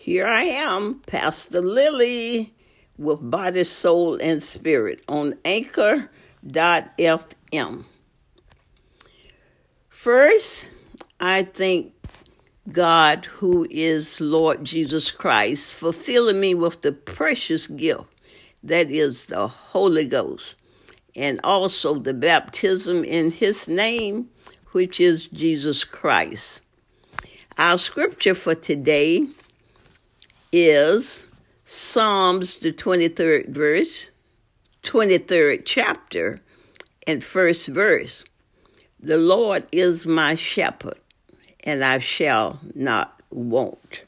Here I am, Pastor Lillie, with Body, Soul, and Spirit on Anchor.fm. First, I thank God, who is Lord Jesus Christ, for filling me with the precious gift that is the Holy Ghost, and also the baptism in His name, which is Jesus Christ. Our scripture for today is Psalms, the 23rd verse, 23rd chapter, and first verse. The Lord is my shepherd, and I shall not want.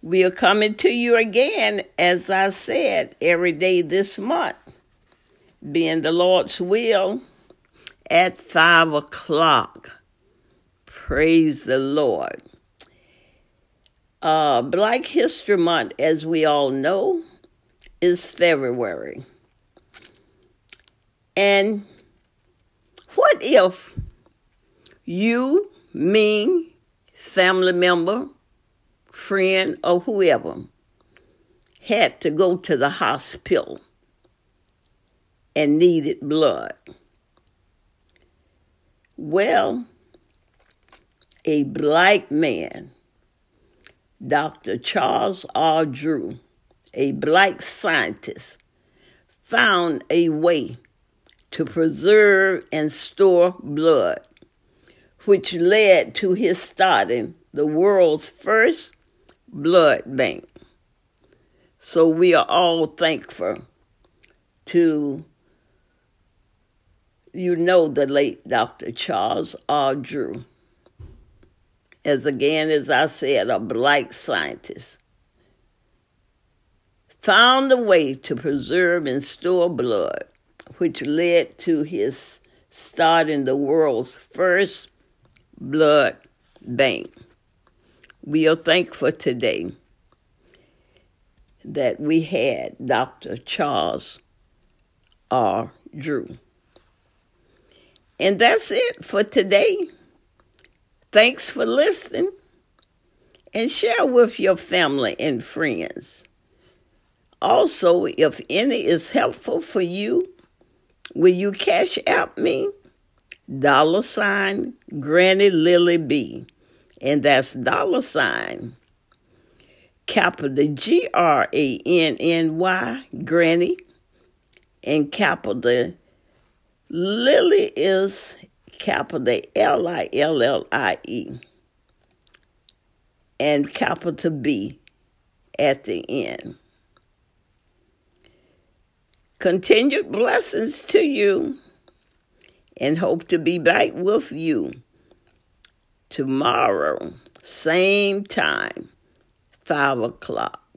We are coming to you again, as I said, every day this month, being the Lord's will, at five o'clock. Praise the Lord. Uh, Black History Month, as we all know, is February. And what if you, me, family member, friend, or whoever had to go to the hospital and needed blood? Well, a black man Dr. Charles R. Drew, a black scientist, found a way to preserve and store blood, which led to his starting the world's first blood bank. So we are all thankful to you know the late Dr. Charles R. Drew as again as I said, a black scientist, found a way to preserve and store blood, which led to his starting the world's first blood bank. We are thankful today that we had Dr. Charles R. Drew. And that's it for today. Thanks for listening and share with your family and friends. Also, if any is helpful for you, will you Cash App me? Dollar sign Granny Lillie B. And that's dollar sign capital G R A N N Y, Granny, and capital Lillie is capital L I L L I E and capital B at the end. Continued blessings to you and hope to be back with you tomorrow, same time, 5 o'clock.